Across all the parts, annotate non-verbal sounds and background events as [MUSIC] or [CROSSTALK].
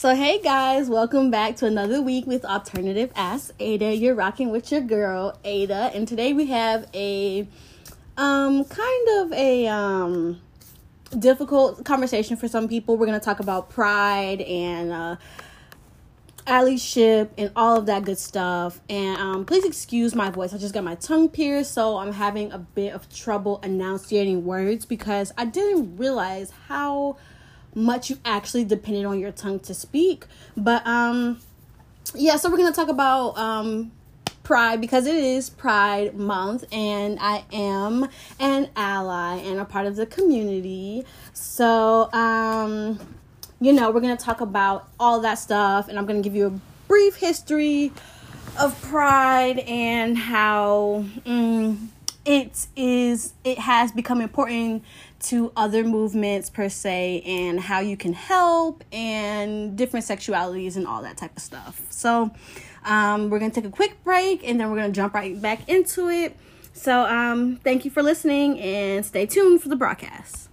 So, hey guys, welcome back to another week with Alternative Ask Ada. You're rocking with your girl, Ada, and today we have a um kind of a um difficult conversation for some people. We're going to talk about pride and uh allyship and all of that good stuff. And um, please excuse my voice. I just got my tongue pierced, so I'm having a bit of trouble enunciating words because I didn't realize how much you actually depended on your tongue to speak. But um, yeah, so we're gonna talk about um pride because it is pride month and i am an ally and a part of the community so um you know, we're to talk about all that stuff, and I'm to give you a brief history of pride and how mm, it is it has become important to other movements per se and how you can help and different sexualities and all that type of stuff. So um, we're gonna take a quick break and then we're gonna jump right back into it. So um, thank you for listening and stay tuned for the broadcast.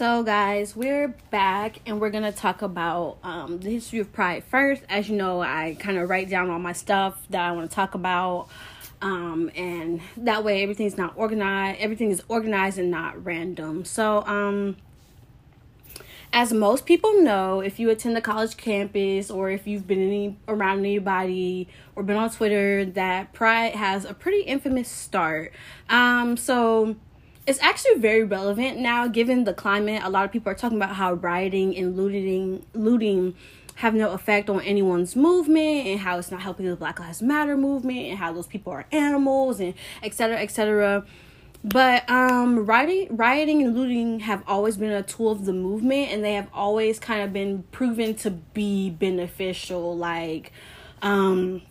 So, guys, we're back and we're gonna talk about um, the history of pride first. As you know, I kind of write down all my stuff that I want to talk about, um, and that way everything's not organized. Everything is organized and not random. So, um, as most people know, if you attend the college campus or if you've been any around anybody or been on Twitter, that Pride has a pretty infamous start. Um, so it's actually very relevant now given the climate. A lot of people are talking about how rioting and looting looting have no effect on anyone's movement and how it's not helping the Black Lives Matter movement and how those people are animals and etc. etc. But um rioting rioting and looting have always been a tool of the movement and they have always kind of been proven to be beneficial like um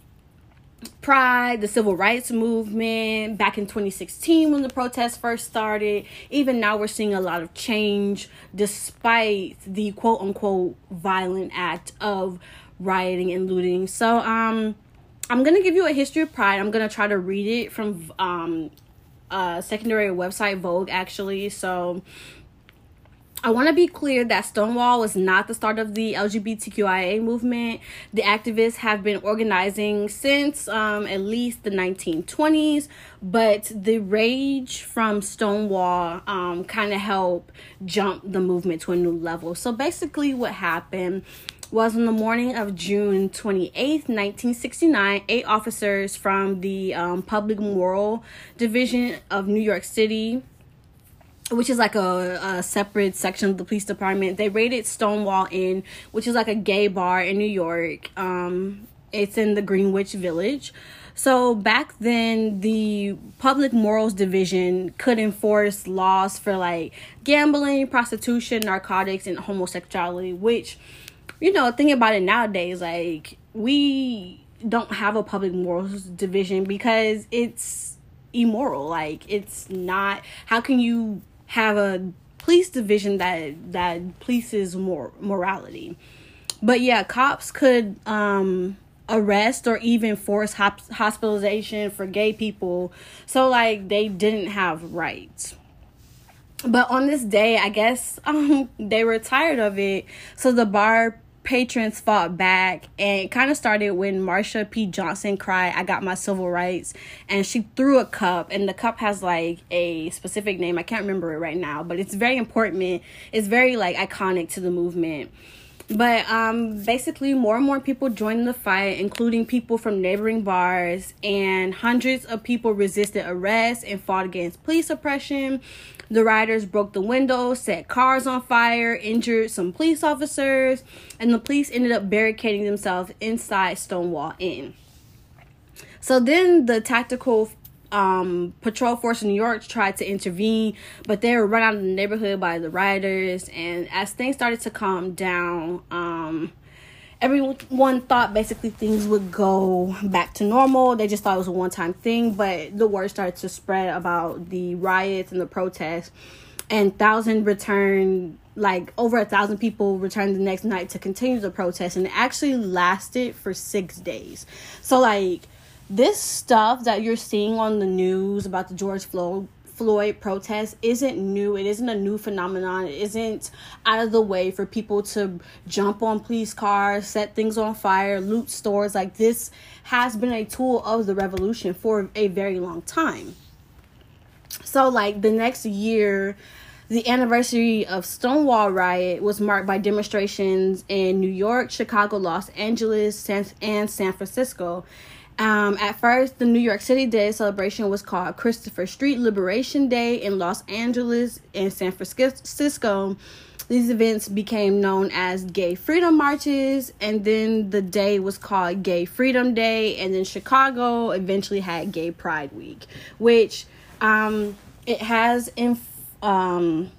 Pride, the civil rights movement back in 2016 when the protests first started. Even now, we're seeing a lot of change despite the quote unquote violent act of rioting and looting. So, um, I'm gonna give you a history of Pride. I'm gonna try to read it from um, a secondary website, Vogue, actually. So, I want to be clear that Stonewall was not the start of the LGBTQIA movement. The activists have been organizing since um, at least the 1920s, but the rage from Stonewall um, kind of helped jump the movement to a new level. So basically, what happened was on the morning of June 28th, 1969, eight officers from the um, Public Moral Division of New York City which is like a, a, separate section of the police department. They raided Stonewall Inn, which is like a gay bar in New York. Um, it's in the Greenwich Village. So back then, the public morals division could enforce laws for like gambling, prostitution, narcotics, and homosexuality. Which, you know, thinking about it nowadays, like we don't have a public morals division because it's immoral. Like it's not. How can you have a police division that that polices more morality. But yeah, cops could um arrest or even force hop- hospitalization for gay people. So like they didn't have rights. But on this day, I guess [LAUGHS] um they were tired of it. So the bar patrons fought back and it kind of started when Marsha P. Johnson cried, I got my civil rights. And she threw a cup, and the cup has like a specific name. I can't remember it right now, but it's very important. It's very like iconic to the movement. But um, basically, more and more people joined the fight, including people from neighboring bars, and hundreds of people resisted arrest and fought against police oppression. The rioters broke the windows, set cars on fire, injured some police officers, and the police ended up barricading themselves inside Stonewall Inn. So then the tactical um, patrol force in New York tried to intervene, but they were run out of the neighborhood by the rioters. And as things started to calm down, um, everyone thought basically things would go back to normal. They just thought it was a one time thing, but the word started to spread about the riots and the protests, and thousand returned. Like over a thousand people returned the next night to continue the protest, and it actually lasted for six days. So like this stuff that you're seeing on the news about the George Floyd Floyd protest isn't new. It isn't a new phenomenon. It isn't out of the way for people to jump on police cars, set things on fire, loot stores. Like this has been a tool of the revolution for a very long time. So like the next year the anniversary of Stonewall riot was marked by demonstrations in New York, Chicago, Los Angeles, and San Francisco. Um, at first, the New York City Day celebration was called Christopher Street Liberation Day in Los Angeles and San Francisco. These events became known as Gay Freedom Marches, and then the day was called Gay Freedom Day, and then Chicago eventually had Gay Pride Week, which um, it has in, um,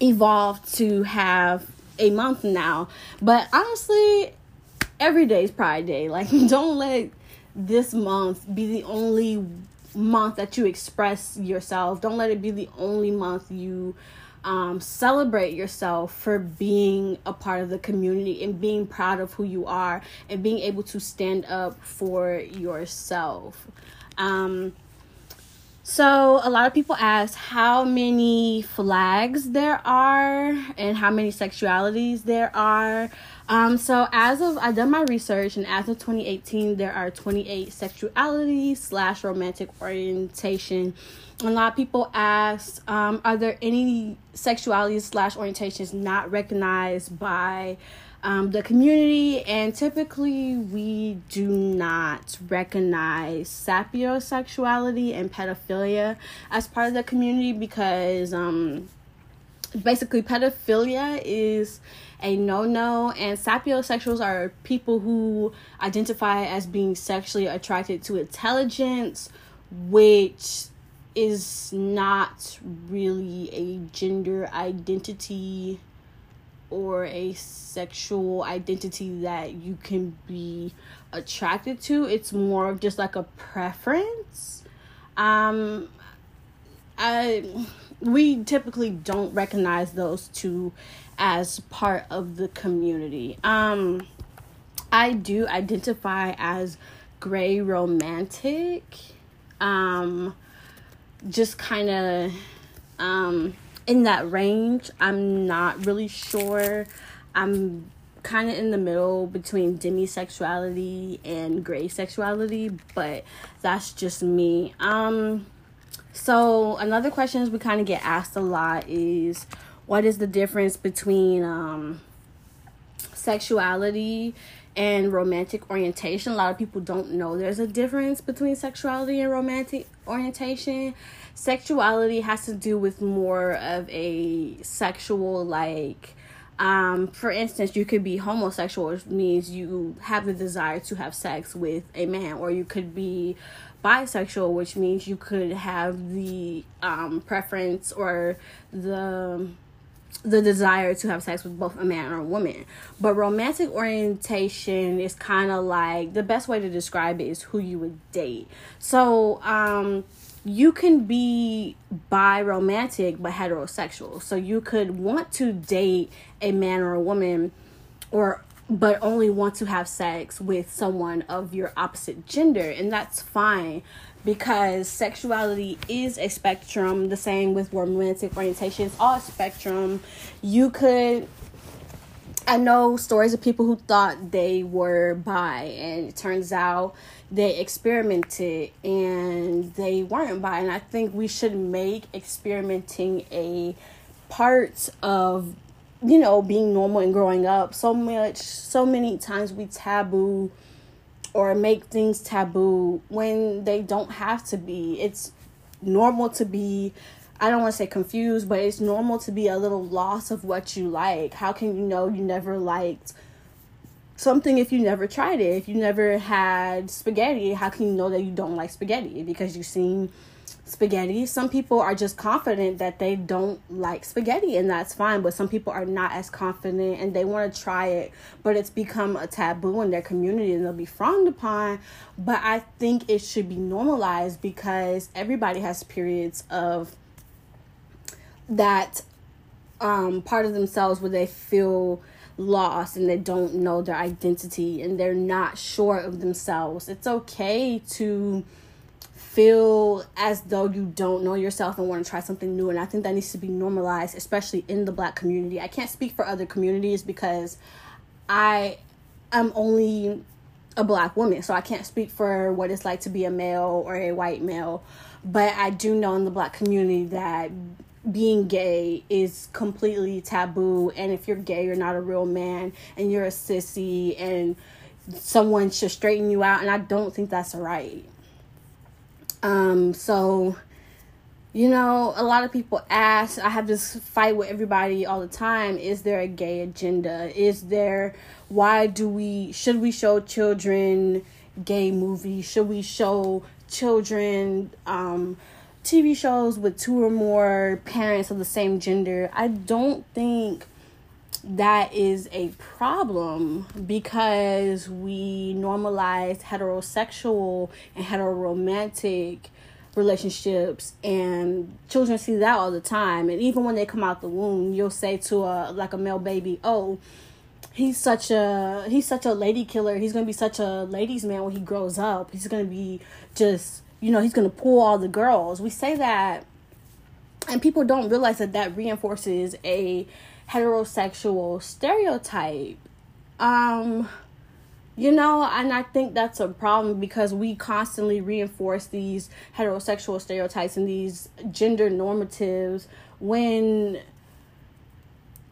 evolved to have a month now. But honestly, every day is Pride Day. Like, [LAUGHS] don't let this month be the only month that you express yourself. Don't let it be the only month you um, celebrate yourself for being a part of the community and being proud of who you are and being able to stand up for yourself. Um, so, a lot of people ask how many flags there are and how many sexualities there are. Um, so as of I done my research, and as of 2018, there are 28 sexuality slash romantic orientation. A lot of people ask, um, are there any sexualities slash orientations not recognized by um, the community? And typically, we do not recognize sapiosexuality and pedophilia as part of the community because um, basically pedophilia is a no no, and sapiosexuals are people who identify as being sexually attracted to intelligence, which is not really a gender identity or a sexual identity that you can be attracted to. It's more of just like a preference. Um, I we typically don't recognize those two as part of the community. Um, I do identify as gray romantic. Um, just kind of um, in that range. I'm not really sure. I'm kind of in the middle between demisexuality and gray sexuality, but that's just me. Um, so another question we kind of get asked a lot is what is the difference between um, sexuality and romantic orientation. A lot of people don't know there's a difference between sexuality and romantic orientation. Sexuality has to do with more of a sexual, like, um, for instance, you could be homosexual, which means you have the desire to have sex with a man, or you could be bisexual, which means you could have the um, preference or the the desire to have sex with both a man or a woman. But romantic orientation is kind of like the best way to describe it is who you would date. So, um, you can be bi romantic but heterosexual. So you could want to date a man or a woman or but only want to have sex with someone of your opposite gender and that's fine because sexuality is a spectrum. The same with romantic orientation it's all spectrum. You could i know stories of people who thought they were bi and it turns out they experimented and they weren't bi and i think we should make experimenting a part of you know being normal and growing up so much so many times we taboo or make things taboo when they don't have to be. It's normal to be I don't want to say confused, but it's normal to be a little lost of what you like. How can you know you never liked something if you never tried it? If you never had spaghetti, how can you know that you don't like spaghetti? Because you've seen spaghetti. Some people are just confident that they don't like spaghetti, and that's fine. But some people are not as confident and they want to try it, but it's become a taboo in their community and they'll be frowned upon. But I think it should be normalized because everybody has periods of that um, part of themselves where they feel lost and they don't know their identity and they're not sure of themselves. It's okay to feel as though you don't know yourself and want to try something new and i think that needs to be normalized especially in the black community. I can't speak for other communities because i am only a black woman so i can't speak for what it's like to be a male or a white male. But i do know in the black community that being gay is completely taboo and if you're gay you're not a real man and you're a sissy and someone should straighten you out and i don't think that's right um, so, you know, a lot of people ask, I have this fight with everybody all the time is there a gay agenda? Is there, why do we, should we show children gay movies? Should we show children, um, TV shows with two or more parents of the same gender? I don't think that is a problem because we normalize heterosexual and heteroromantic relationships and children see that all the time. And even when they come out the womb you'll say to a like a male baby oh he's such a he's such a lady killer. He's gonna be such a ladies man when he grows up. He's gonna be just you know he's gonna pull all the girls. We say that and people don't realize that that reinforces a heterosexual stereotype. Um, you know, and I think that's a problem because we constantly reinforce these heterosexual stereotypes and these gender normatives when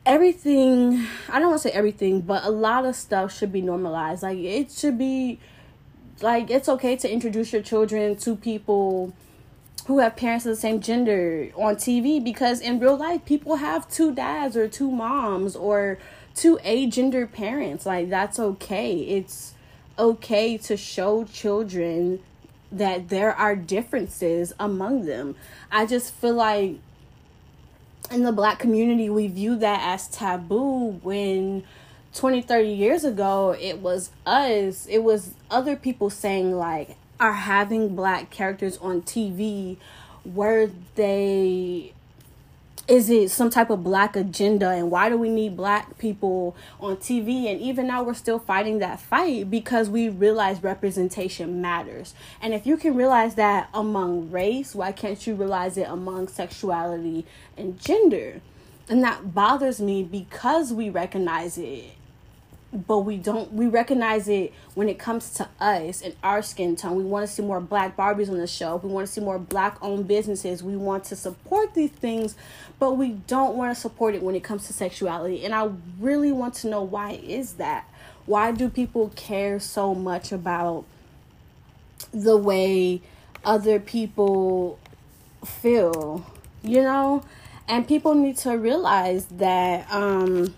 everything I don't want to say everything, but a lot of stuff should be normalized. Like it should be like it's okay to introduce your children to people who have parents of the same gender on TV because in real life people have two dads or two moms or two agender parents. Like that's okay. It's okay to show children that there are differences among them. I just feel like in the black community we view that as taboo when 20 30 years ago it was us it was other people saying like are having black characters on TV were they is it some type of black agenda? And why do we need black people on TV and even now we're still fighting that fight because we realize representation matters. And if you can realize that among race why can't you realize it among sexuality and gender? And that bothers me because we recognize it but we don't we recognize it when it comes to us and our skin tone. We want to see more black barbies on the show. We want to see more black owned businesses. We want to support these things but we don't want to support it when it comes to sexuality. And i really want to know why is that? Why do people care so much about the way other people feel you know? And people need to realize that um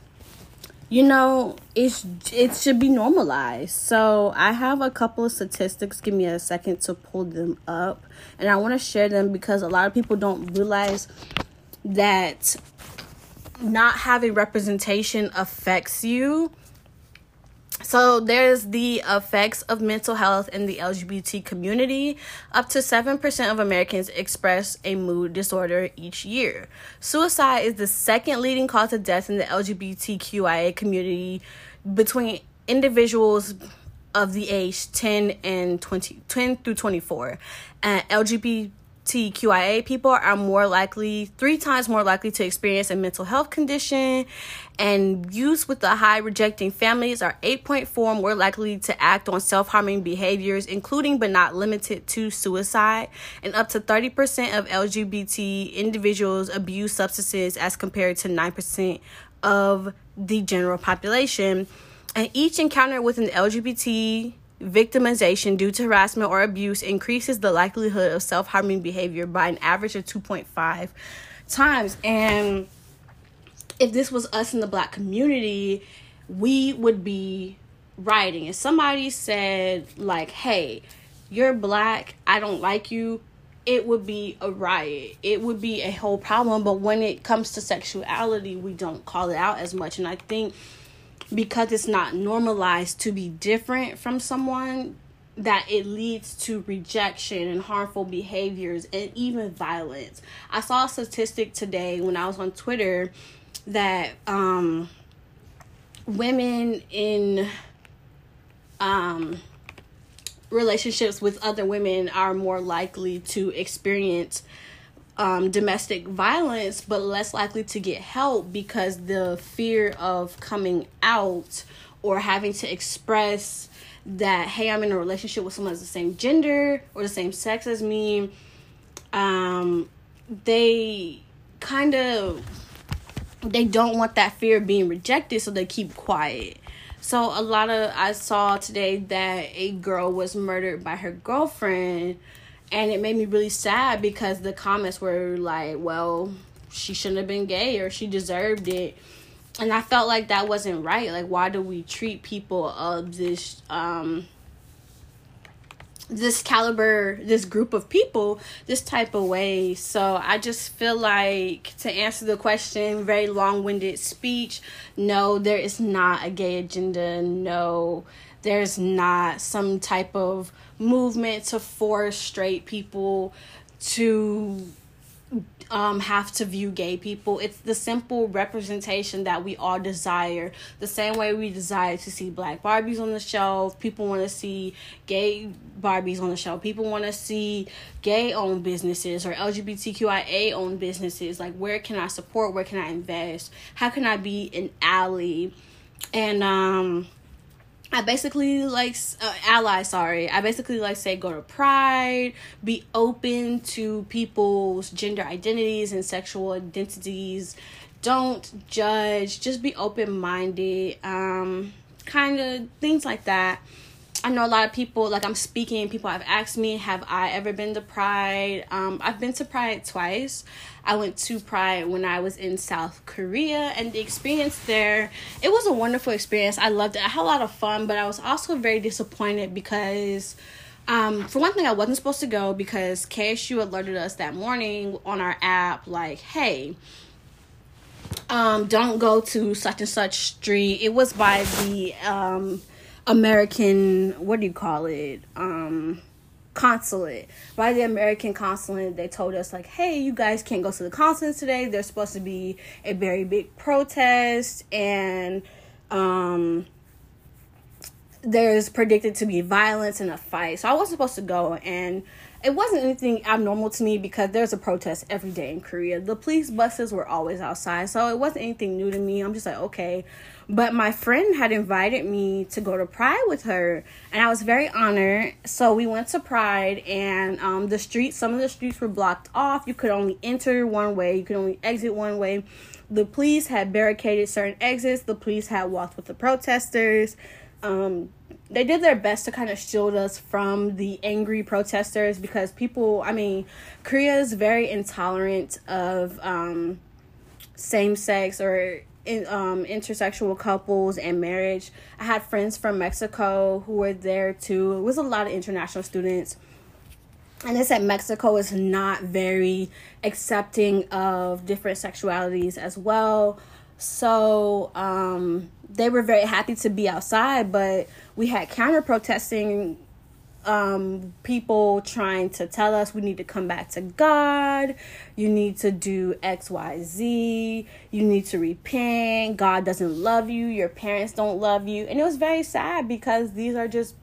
you know it's it should be normalized. So i have a couple of statistics. Give me a second to pull them up. And i want to share them because a lot of people don't realize that not having representation affects you so there's the effects of mental health in the LGBT community. Up to 7% of Americans express a mood disorder each year. Suicide is the second leading cause of death in the LGBTQIA community between individuals of the age 10 and 20 10 through 24. And LGBT LGBTQIA people are more likely, three times more likely to experience a mental health condition, and youths with the high rejecting families are 8.4 more likely to act on self harming behaviors, including but not limited to suicide, and up to 30% of LGBT individuals abuse substances as compared to 9% of the general population. And each encounter with an LGBT victimization due to harassment or abuse increases the likelihood of self harming behavior by an average of 2.5 times. And if this was us in the black community, we would be rioting. If somebody said, like, hey, you're black, I don't like you, it would be a riot. It would be a whole problem. But when it comes to sexuality, we don't call it out as much. And I think because it's not normalized to be different from someone that it leads to rejection and harmful behaviors and even violence. I saw a statistic today when I was on Twitter that um, women in um, relationships with other women are more likely to experience um, domestic violence, but less likely to get help because the fear of coming out or having to express that, hey, I'm in a relationship with someone that's the same gender or the same sex as me, um, they kind of they don't want that fear of being rejected so they keep quiet. So a lot of I saw today that a girl was murdered by her girlfriend and it made me really sad because the comments were like, well, she shouldn't have been gay or she deserved it. And I felt like that wasn't right. Like why do we treat people of this um this caliber, this group of people, this type of way. So I just feel like to answer the question, very long winded speech. No, there is not a gay agenda. No, there's not some type of movement to force straight people to um, have to view gay people. It's the simple representation that we all desire. The same way we desire to see black Barbies on the shelf. People want to see gay Barbies on the shelf. People want to see gay owned businesses or LGBTQIA owned businesses. Like, where can I support? Where can I invest? How can I be an ally? And, um, I basically like uh, ally. Sorry, I basically like say go to Pride, be open to people's gender identities and sexual identities. Don't judge. Just be open minded. Um, kind of things like that. I know a lot of people, like I'm speaking, people have asked me, have I ever been to Pride? Um, I've been to Pride twice. I went to Pride when I was in South Korea, and the experience there, it was a wonderful experience. I loved it. I had a lot of fun, but I was also very disappointed because, um, for one thing, I wasn't supposed to go because KSU alerted us that morning on our app, like, hey, um, don't go to such and such street. It was by the, um, American what do you call it? Um consulate. By the American consulate, they told us like, "Hey, you guys can't go to the consulate today. There's supposed to be a very big protest and um there's predicted to be violence and a fight." So I wasn't supposed to go and it wasn't anything abnormal to me because there's a protest every day in Korea. The police buses were always outside, so it wasn't anything new to me. I'm just like, okay. But my friend had invited me to go to Pride with her, and I was very honored. So we went to Pride, and um, the streets, some of the streets were blocked off. You could only enter one way, you could only exit one way. The police had barricaded certain exits, the police had walked with the protesters. Um, they did their best to kind of shield us from the angry protesters because people i mean korea is very intolerant of um, same-sex or in, um, intersexual couples and marriage. I had friends from mexico who were there too. It was a lot of international students. And they said mexico is not very accepting of different sexualities as well. So um, they were very happy to be outside, but we had counter protesting um, people trying to tell us we need to come back to God, you need to do XYZ, you need to repent, God doesn't love you, your parents don't love you. And it was very sad because these are just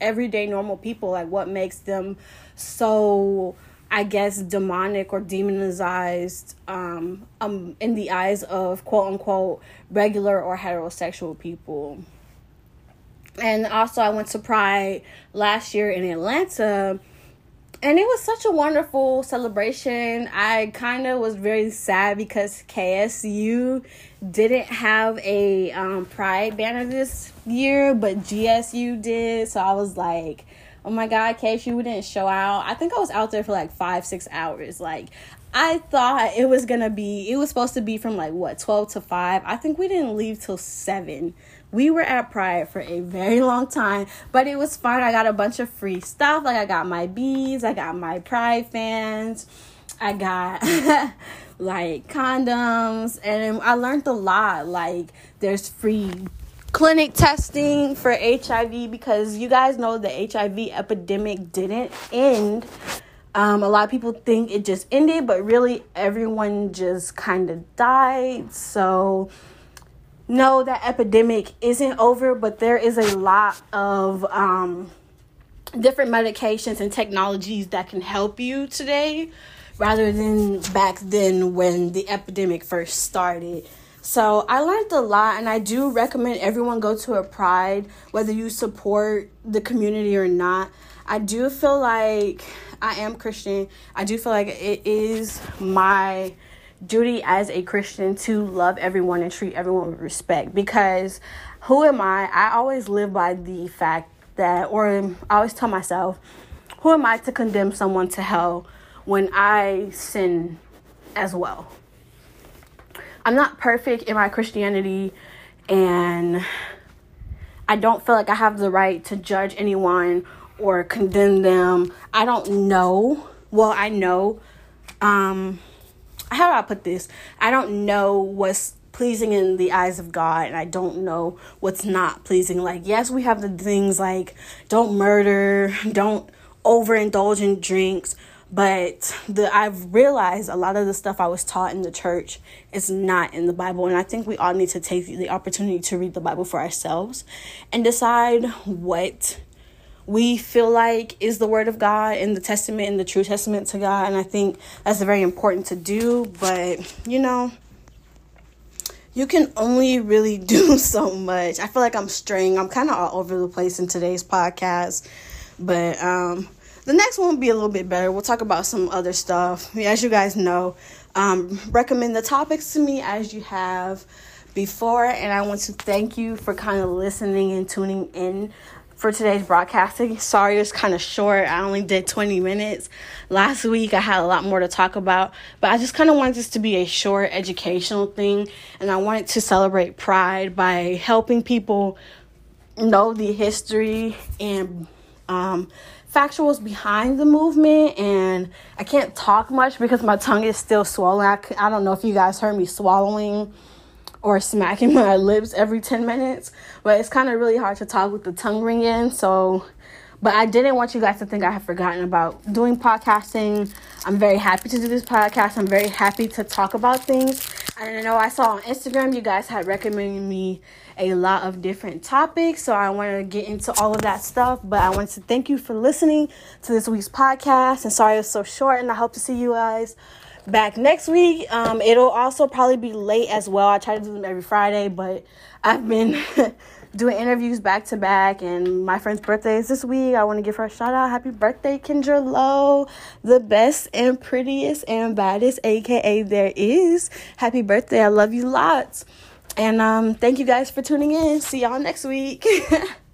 everyday normal people. Like, what makes them so I guess demonic or demonized um, um, in the eyes of quote unquote regular or heterosexual people. And also, I went to Pride last year in Atlanta, and it was such a wonderful celebration. I kind of was very sad because KSU didn't have a um, Pride banner this year, but GSU did. So I was like, oh my god, KSU didn't show out. I think I was out there for like five, six hours. Like I thought it was gonna be it was supposed to be from like what, twelve to five. I think we didn't leave till seven. We were at Pride for a very long time, but it was fun. I got a bunch of free stuff. Like I got my beads, I got my Pride fans, I got [LAUGHS] like condoms, and I learned a lot. Like there's free clinic testing for HIV because you guys know the HIV epidemic didn't end. Um, a lot of people think it just ended, but really everyone just kind of died. So, no, that epidemic isn't over, but there is a lot of um, different medications and technologies that can help you today rather than back then when the epidemic first started. So I learned a lot, and I do recommend everyone go to a Pride, whether you support the community or not. I do feel like I am Christian. I do feel like it is my duty as a Christian to love everyone and treat everyone with respect because who am I? I always live by the fact that, or I always tell myself, who am I to condemn someone to hell when I sin as well? I'm not perfect in my Christianity and I don't feel like I have the right to judge anyone or condemn them. I don't know. Well, I know um how do I put this? I don't know what's pleasing in the eyes of God and I don't know what's not pleasing. Like, yes, we have the things like don't murder, [LAUGHS] don't overindulge in drinks, but the I've realized a lot of the stuff I was taught in the church is not in the Bible and I think we all need to take the opportunity to read the Bible for ourselves and decide what we feel like is the word of God and the testament and the true testament to God and I think that's very important to do but you know you can only really [LAUGHS] do so much. I feel like I'm straying. I'm kind of all over the place in today's podcast, but um, the next one will be a little bit better. We'll talk about some other stuff. As you guys know, um, recommend the topics to me as you have before, and I want to thank you for kind of listening and tuning in for today's broadcasting. Sorry, it was kind of short. I only did 20 minutes. Last week, I had a lot more to talk about, but I just kind of wanted this to be a short educational thing, and I wanted to celebrate Pride by helping people know the history and um, factuals behind the movement. And I can't talk much because my tongue is still swollen. I, I don't know if you guys heard me swallowing or smacking [LAUGHS] my lips every 10 minutes. But it's kind of really hard to talk with the tongue ringing. So, but I didn't want you guys to think I have forgotten about doing podcasting. I'm very happy to do this podcast. I'm very happy to talk about things. And I know I saw on Instagram you guys had recommended me a lot of different topics. So I want to get into all of that stuff. But I want to thank you for listening to this week's podcast. And sorry it was so short. And I hope to see you guys back next week. Um, it'll also probably be late as well. I try to do them every Friday, but I've been [LAUGHS] doing interviews back to back, and my friend's birthday is this week. I want to give her a shout out. Happy birthday, Kendra Lowe, the best and prettiest and baddest, aka there is. Happy birthday! I love you lots, and um, thank you guys for tuning in. See y'all next week. [LAUGHS]